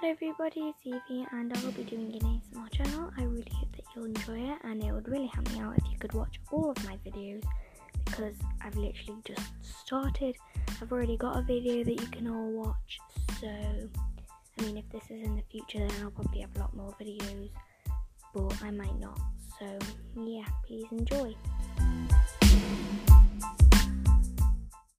Hello everybody, it's Evie and I will be doing an ASMR channel. I really hope that you'll enjoy it and it would really help me out if you could watch all of my videos because I've literally just started. I've already got a video that you can all watch so I mean if this is in the future then I'll probably have a lot more videos but I might not. So yeah, please enjoy.